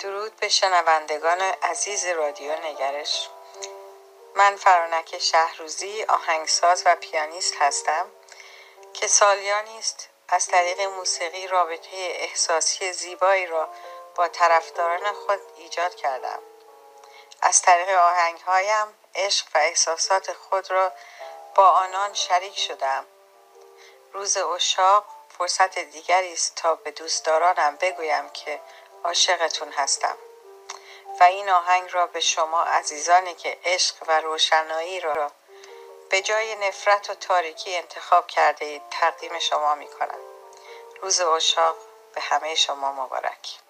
درود به شنوندگان عزیز رادیو نگرش. من فرانک شهروزی آهنگساز و پیانیست هستم که سالیانی است از طریق موسیقی رابطه احساسی زیبایی را با طرفداران خود ایجاد کردم. از طریق آهنگهایم عشق و احساسات خود را با آنان شریک شدم. روز اشاق فرصت دیگری است تا به دوستدارانم بگویم که عاشقتون هستم. و این آهنگ را به شما عزیزانی که عشق و روشنایی را به جای نفرت و تاریکی انتخاب کرده اید تقدیم شما می کنم روز اشاق به همه شما مبارک.